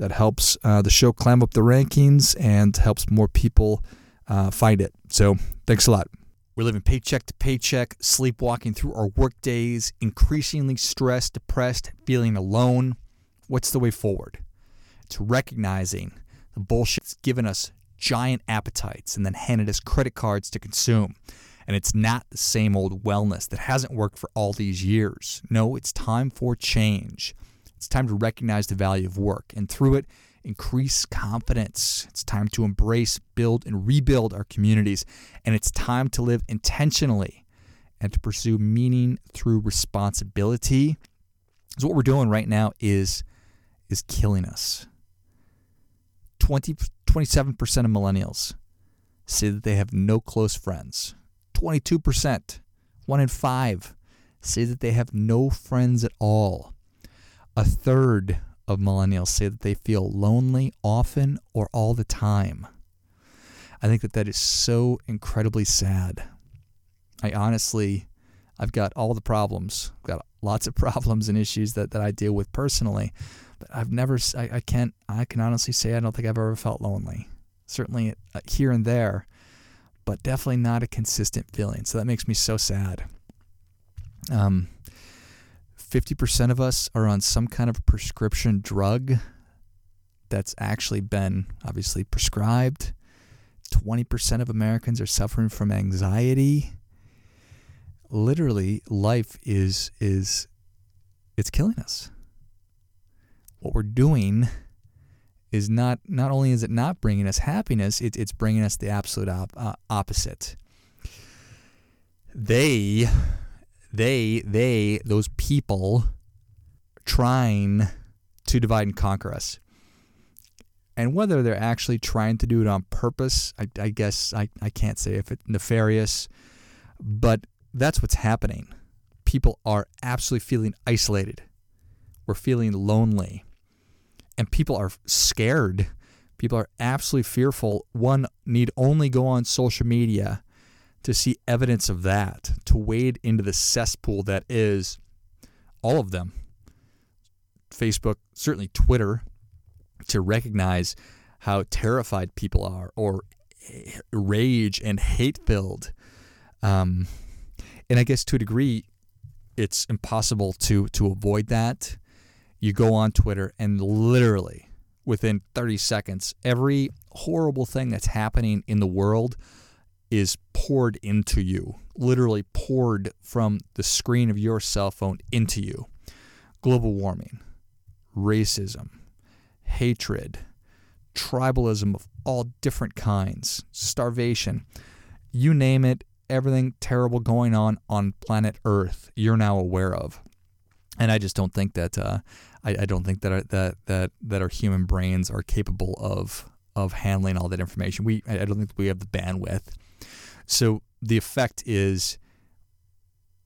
That helps uh, the show climb up the rankings and helps more people uh, find it. So thanks a lot. We're living paycheck to paycheck, sleepwalking through our work days, increasingly stressed, depressed, feeling alone. What's the way forward? It's recognizing the bullshit's given us giant appetites and then handed us credit cards to consume. And it's not the same old wellness that hasn't worked for all these years. No, it's time for change. It's time to recognize the value of work and through it, increase confidence. It's time to embrace, build, and rebuild our communities. And it's time to live intentionally and to pursue meaning through responsibility. So what we're doing right now is is killing us. 20, 27% of millennials say that they have no close friends. 22%, one in five, say that they have no friends at all. A third of millennials say that they feel lonely often or all the time. I think that that is so incredibly sad. I honestly, I've got all the problems. I've got lots of problems and issues that, that I deal with personally, but I've never, I, I can't, I can honestly say I don't think I've ever felt lonely. Certainly uh, here and there, but definitely not a consistent feeling. So that makes me so sad. Um, 50% of us are on some kind of prescription drug that's actually been obviously prescribed. 20% of Americans are suffering from anxiety. Literally, life is is it's killing us. What we're doing is not not only is it not bringing us happiness, it, it's bringing us the absolute op- uh, opposite. They they they those people trying to divide and conquer us. And whether they're actually trying to do it on purpose i, I guess I, I can't say if it's nefarious but that's what's happening. People are absolutely feeling isolated. We're feeling lonely. And people are scared. People are absolutely fearful. One need only go on social media to see evidence of that, to wade into the cesspool that is all of them Facebook, certainly Twitter, to recognize how terrified people are or rage and hate filled. Um, and I guess to a degree, it's impossible to, to avoid that. You go on Twitter and literally within 30 seconds, every horrible thing that's happening in the world is poured into you, literally poured from the screen of your cell phone into you. Global warming, racism, hatred, tribalism of all different kinds, starvation, you name it, everything terrible going on on planet Earth, you're now aware of. And I just don't think that uh, I, I, don't think that our, that that that our human brains are capable of of handling all that information. We I don't think we have the bandwidth so the effect is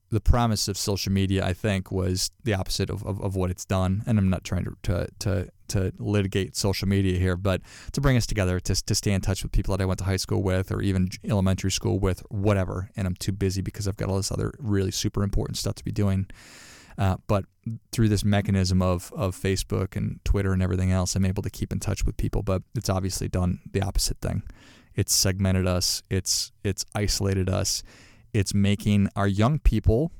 the promise of social media, I think, was the opposite of, of, of what it's done. And I'm not trying to, to, to, to, litigate social media here, but to bring us together, to, to stay in touch with people that I went to high school with or even elementary school with, whatever. And I'm too busy because I've got all this other really super important stuff to be doing. Uh, but through this mechanism of, of Facebook and Twitter and everything else, I'm able to keep in touch with people. But it's obviously done the opposite thing. It's segmented us. It's it's isolated us. It's making our young people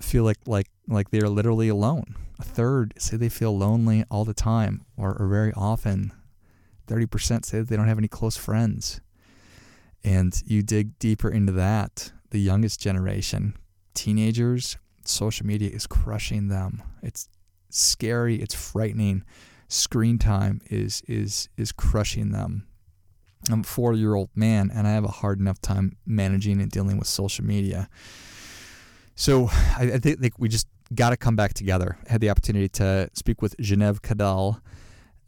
feel like like like they're literally alone. A third say they feel lonely all the time or, or very often. Thirty percent say that they don't have any close friends. And you dig deeper into that, the youngest generation, teenagers, social media is crushing them. It's scary, it's frightening. Screen time is is is crushing them. I'm a four year old man and I have a hard enough time managing and dealing with social media. So I, I think we just got to come back together. I had the opportunity to speak with Genevieve Cadal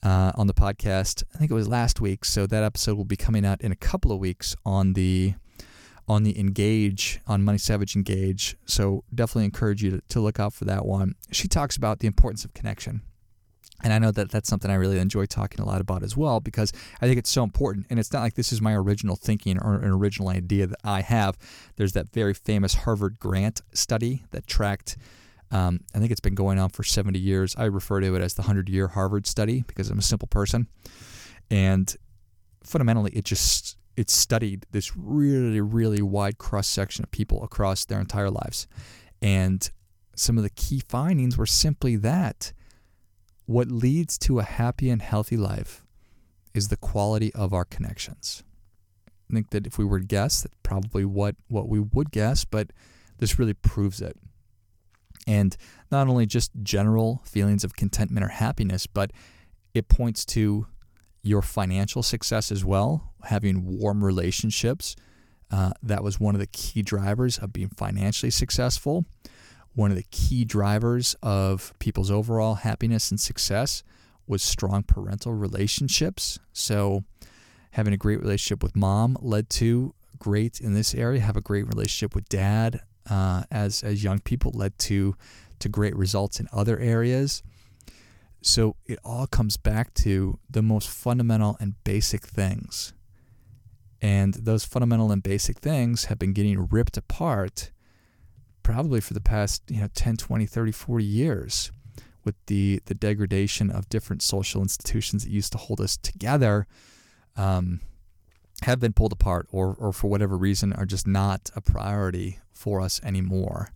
uh, on the podcast. I think it was last week, so that episode will be coming out in a couple of weeks on the on the Engage on Money Savage Engage. So definitely encourage you to, to look out for that one. She talks about the importance of connection. And I know that that's something I really enjoy talking a lot about as well because I think it's so important. And it's not like this is my original thinking or an original idea that I have. There's that very famous Harvard Grant study that tracked, um, I think it's been going on for 70 years. I refer to it as the 100 year Harvard study because I'm a simple person. And fundamentally, it just it studied this really, really wide cross section of people across their entire lives. And some of the key findings were simply that what leads to a happy and healthy life is the quality of our connections. I think that if we were to guess, that's probably what, what we would guess, but this really proves it. And not only just general feelings of contentment or happiness, but it points to your financial success as well, having warm relationships. Uh, that was one of the key drivers of being financially successful. One of the key drivers of people's overall happiness and success was strong parental relationships. So, having a great relationship with mom led to great in this area. Have a great relationship with dad uh, as as young people led to to great results in other areas. So it all comes back to the most fundamental and basic things. And those fundamental and basic things have been getting ripped apart probably for the past, you know, 10, 20, 30, 40 years with the the degradation of different social institutions that used to hold us together um, have been pulled apart or, or for whatever reason are just not a priority for us anymore.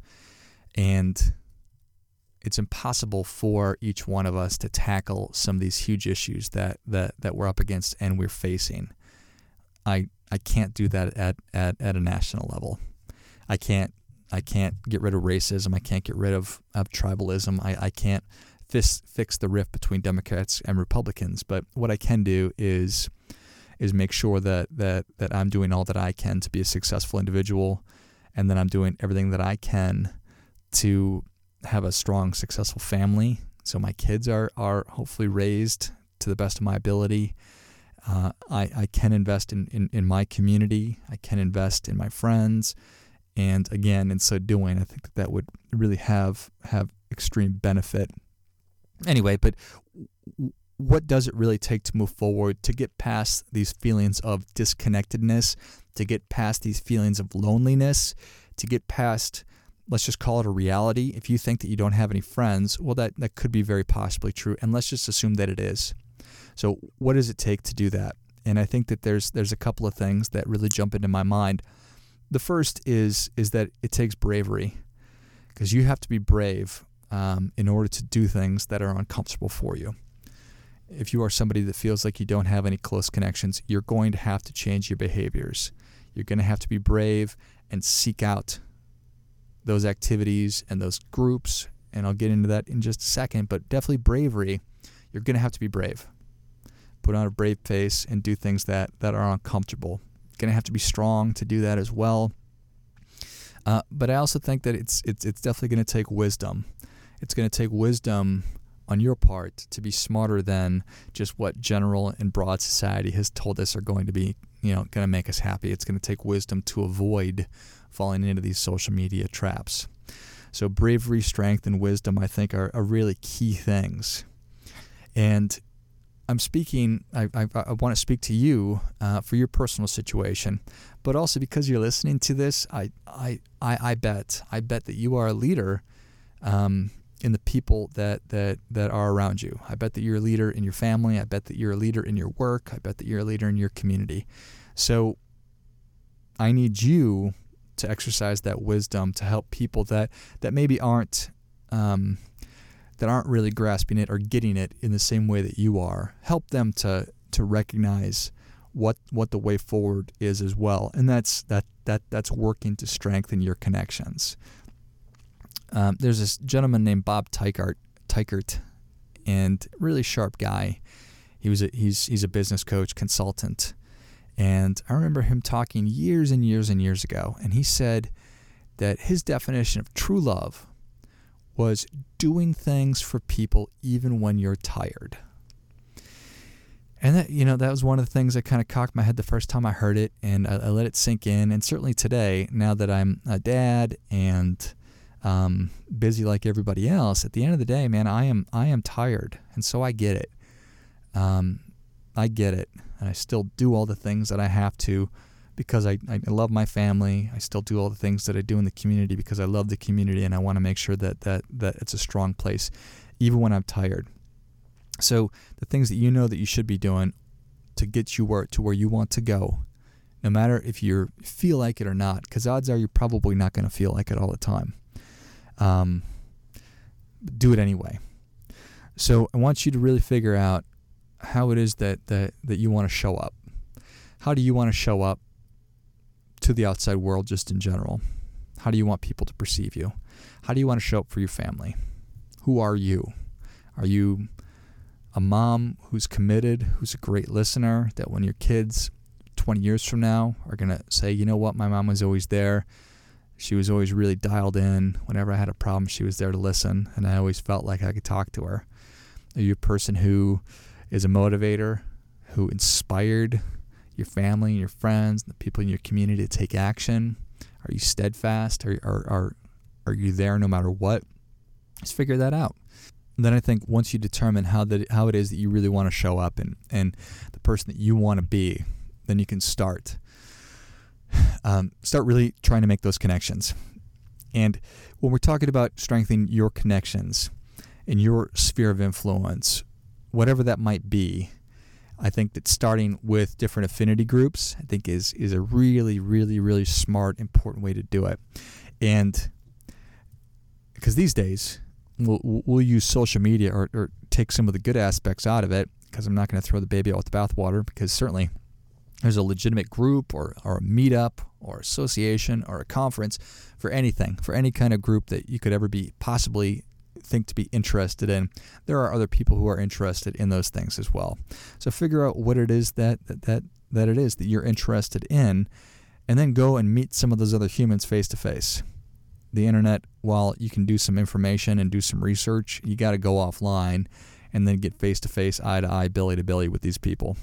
And it's impossible for each one of us to tackle some of these huge issues that that, that we're up against and we're facing. I I can't do that at, at, at a national level. I can't I can't get rid of racism. I can't get rid of, of tribalism. I, I can't fix, fix the rift between Democrats and Republicans. But what I can do is is make sure that that that I'm doing all that I can to be a successful individual and that I'm doing everything that I can to have a strong, successful family. So my kids are are hopefully raised to the best of my ability. Uh, I, I can invest in, in, in my community. I can invest in my friends. And again, in so doing, I think that, that would really have have extreme benefit. Anyway, but what does it really take to move forward to get past these feelings of disconnectedness, to get past these feelings of loneliness, to get past let's just call it a reality. If you think that you don't have any friends, well, that, that could be very possibly true. And let's just assume that it is. So, what does it take to do that? And I think that there's there's a couple of things that really jump into my mind. The first is is that it takes bravery, because you have to be brave um, in order to do things that are uncomfortable for you. If you are somebody that feels like you don't have any close connections, you're going to have to change your behaviors. You're going to have to be brave and seek out those activities and those groups. And I'll get into that in just a second, but definitely bravery. You're going to have to be brave. Put on a brave face and do things that, that are uncomfortable. Going to have to be strong to do that as well. Uh, but I also think that it's, it's, it's definitely going to take wisdom. It's going to take wisdom on your part to be smarter than just what general and broad society has told us are going to be, you know, going to make us happy. It's going to take wisdom to avoid falling into these social media traps. So, bravery, strength, and wisdom, I think, are, are really key things. And I'm speaking, I, I, I want to speak to you uh, for your personal situation, but also because you're listening to this, I, I, I, I bet, I bet that you are a leader um, in the people that, that, that are around you. I bet that you're a leader in your family. I bet that you're a leader in your work. I bet that you're a leader in your community. So I need you to exercise that wisdom to help people that that maybe aren't um, that aren't really grasping it or getting it in the same way that you are. Help them to to recognize what what the way forward is as well, and that's that that that's working to strengthen your connections. Um, there's this gentleman named Bob Tykert, Tykert, and really sharp guy. He was a, he's he's a business coach consultant, and I remember him talking years and years and years ago, and he said that his definition of true love was doing things for people even when you're tired. and that you know that was one of the things that kind of cocked my head the first time I heard it, and I, I let it sink in. And certainly today, now that I'm a dad and um, busy like everybody else, at the end of the day, man, I am I am tired, and so I get it. Um, I get it, and I still do all the things that I have to because I, I love my family. I still do all the things that I do in the community because I love the community, and I want to make sure that that that it's a strong place, even when I'm tired. So the things that you know that you should be doing to get you where to where you want to go, no matter if you feel like it or not, because odds are you're probably not going to feel like it all the time. Um, do it anyway. So I want you to really figure out how it is that that, that you want to show up. How do you want to show up to the outside world just in general? How do you want people to perceive you? How do you want to show up for your family? Who are you? Are you a mom who's committed, who's a great listener, that when your kids 20 years from now are going to say, you know what, my mom was always there. She was always really dialed in. Whenever I had a problem, she was there to listen, and I always felt like I could talk to her. Are you a person who is a motivator, who inspired your family and your friends, and the people in your community to take action? Are you steadfast? Are, are, are, are you there no matter what? Just figure that out then I think once you determine how that how it is that you really want to show up and and the person that you want to be, then you can start um, start really trying to make those connections. And when we're talking about strengthening your connections in your sphere of influence, whatever that might be, I think that starting with different affinity groups, I think is is a really, really, really smart, important way to do it. And because these days, we'll, we'll use social media or, or take some of the good aspects out of it because I'm not going to throw the baby out with the bathwater because certainly there's a legitimate group or, or a meetup or association or a conference for anything, for any kind of group that you could ever be possibly think to be interested in. There are other people who are interested in those things as well. So figure out what it is that that that, that it is that you're interested in and then go and meet some of those other humans face to face the internet, while you can do some information and do some research, you got to go offline and then get face to face, eye to eye, belly to belly with these people.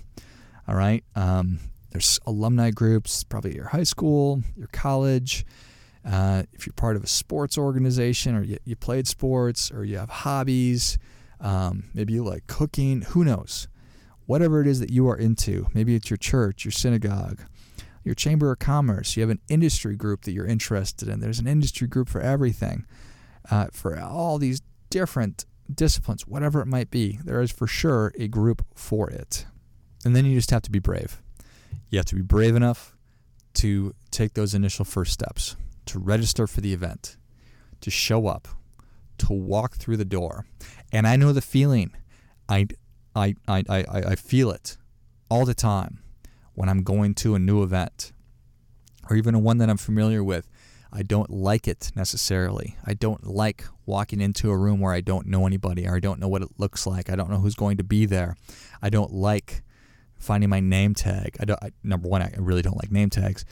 All right. Um, there's alumni groups, probably your high school, your college. Uh, if you're part of a sports organization or you, you played sports or you have hobbies, um, maybe you like cooking, who knows? Whatever it is that you are into, maybe it's your church, your synagogue, your chamber of commerce, you have an industry group that you're interested in. There's an industry group for everything, uh, for all these different disciplines, whatever it might be. There is for sure a group for it. And then you just have to be brave. You have to be brave enough to take those initial first steps, to register for the event, to show up, to walk through the door. And I know the feeling. I, I, I, I, I feel it all the time when I'm going to a new event or even a one that I'm familiar with. I don't like it necessarily. I don't like walking into a room where I don't know anybody or I don't know what it looks like. I don't know who's going to be there. I don't like finding my name tag. I don't. I, number one, I really don't like name tags.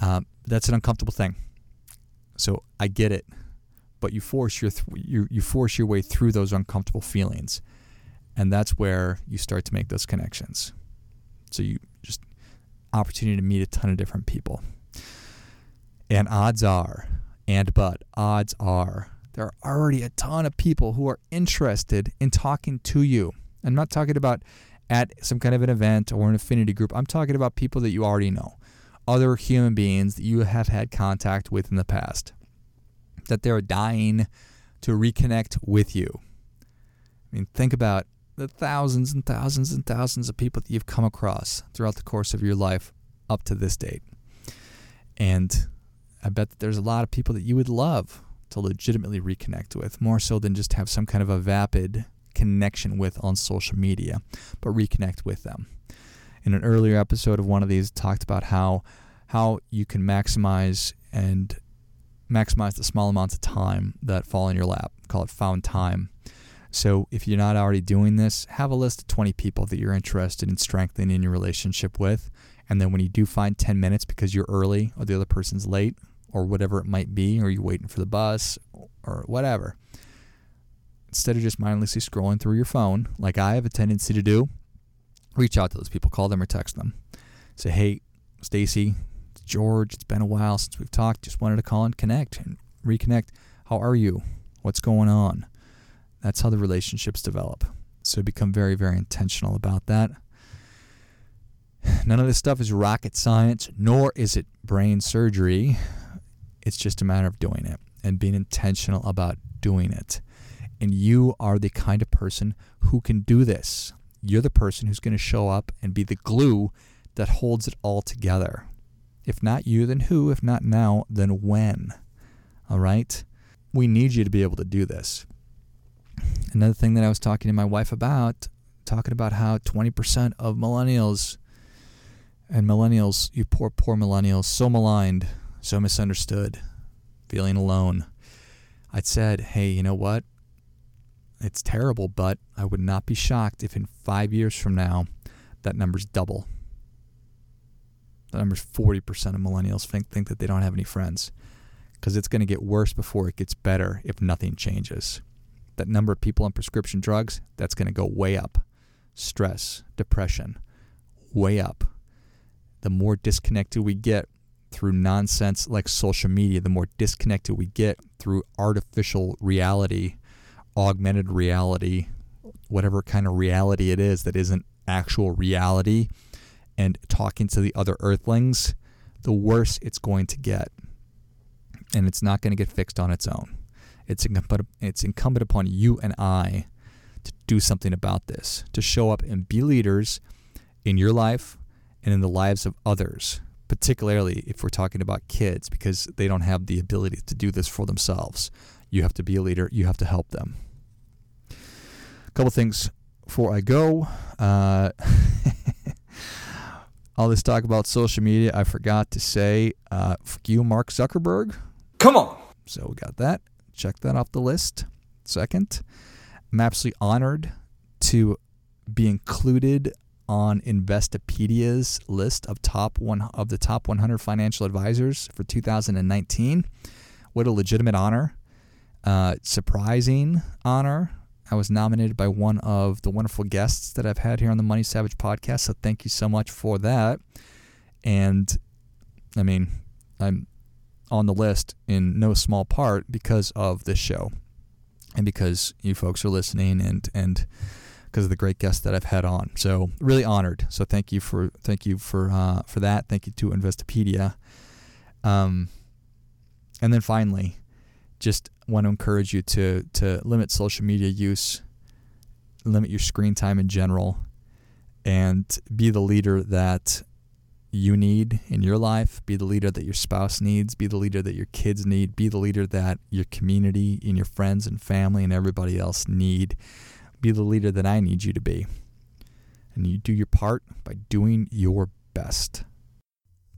Um, that's an uncomfortable thing. So I get it, but you force your th- you you force your way through those uncomfortable feelings, and that's where you start to make those connections. So you just opportunity to meet a ton of different people. And odds are, and but odds are, there are already a ton of people who are interested in talking to you. I'm not talking about at some kind of an event or an affinity group. I'm talking about people that you already know, other human beings that you have had contact with in the past, that they're dying to reconnect with you. I mean, think about the thousands and thousands and thousands of people that you've come across throughout the course of your life up to this date. And I bet that there's a lot of people that you would love to legitimately reconnect with, more so than just have some kind of a vapid connection with on social media, but reconnect with them. In an earlier episode of one of these, talked about how how you can maximize and maximize the small amounts of time that fall in your lap. Call it found time. So if you're not already doing this, have a list of 20 people that you're interested in strengthening your relationship with. And then when you do find 10 minutes because you're early or the other person's late or whatever it might be, or you're waiting for the bus or whatever, instead of just mindlessly scrolling through your phone, like I have a tendency to do, reach out to those people, call them or text them. Say, hey, Stacy, it's George. It's been a while since we've talked. Just wanted to call and connect and reconnect. How are you? What's going on? That's how the relationships develop. So become very, very intentional about that. None of this stuff is rocket science, nor is it brain surgery. It's just a matter of doing it and being intentional about doing it. And you are the kind of person who can do this. You're the person who's going to show up and be the glue that holds it all together. If not you, then who? If not now, then when? All right? We need you to be able to do this. Another thing that I was talking to my wife about, talking about how 20% of millennials and millennials, you poor, poor millennials, so maligned, so misunderstood, feeling alone. I'd said, hey, you know what? It's terrible, but I would not be shocked if in five years from now that number's double. That number's 40% of millennials think, think that they don't have any friends because it's going to get worse before it gets better if nothing changes. That number of people on prescription drugs, that's going to go way up. Stress, depression, way up the more disconnected we get through nonsense like social media, the more disconnected we get through artificial reality, augmented reality, whatever kind of reality it is that isn't actual reality, and talking to the other earthlings, the worse it's going to get. And it's not going to get fixed on its own. It's incumbent, it's incumbent upon you and I to do something about this, to show up and be leaders in your life, and in the lives of others, particularly if we're talking about kids, because they don't have the ability to do this for themselves. You have to be a leader, you have to help them. A couple things before I go. Uh, all this talk about social media, I forgot to say, uh, fuck you, Mark Zuckerberg. Come on. So we got that. Check that off the list. Second, I'm absolutely honored to be included on Investopedia's list of top one of the top 100 financial advisors for 2019. What a legitimate honor, uh, surprising honor. I was nominated by one of the wonderful guests that I've had here on the Money Savage podcast, so thank you so much for that. And I mean, I'm on the list in no small part because of this show and because you folks are listening and and because of the great guests that I've had on. So really honored. So thank you for thank you for uh, for that. Thank you to Investopedia. Um, and then finally, just want to encourage you to to limit social media use, limit your screen time in general, and be the leader that you need in your life, be the leader that your spouse needs, be the leader that your kids need, be the leader that your community and your friends and family and everybody else need be the leader that I need you to be. And you do your part by doing your best.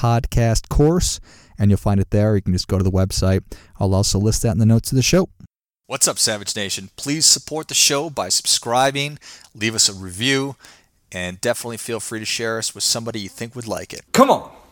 podcast course, and you'll find it there. You can just go to the website. I'll also list that in the notes of the show. What's up, Savage Nation? Please support the show by subscribing, leave us a review, and definitely feel free to share us with somebody you think would like it. Come on.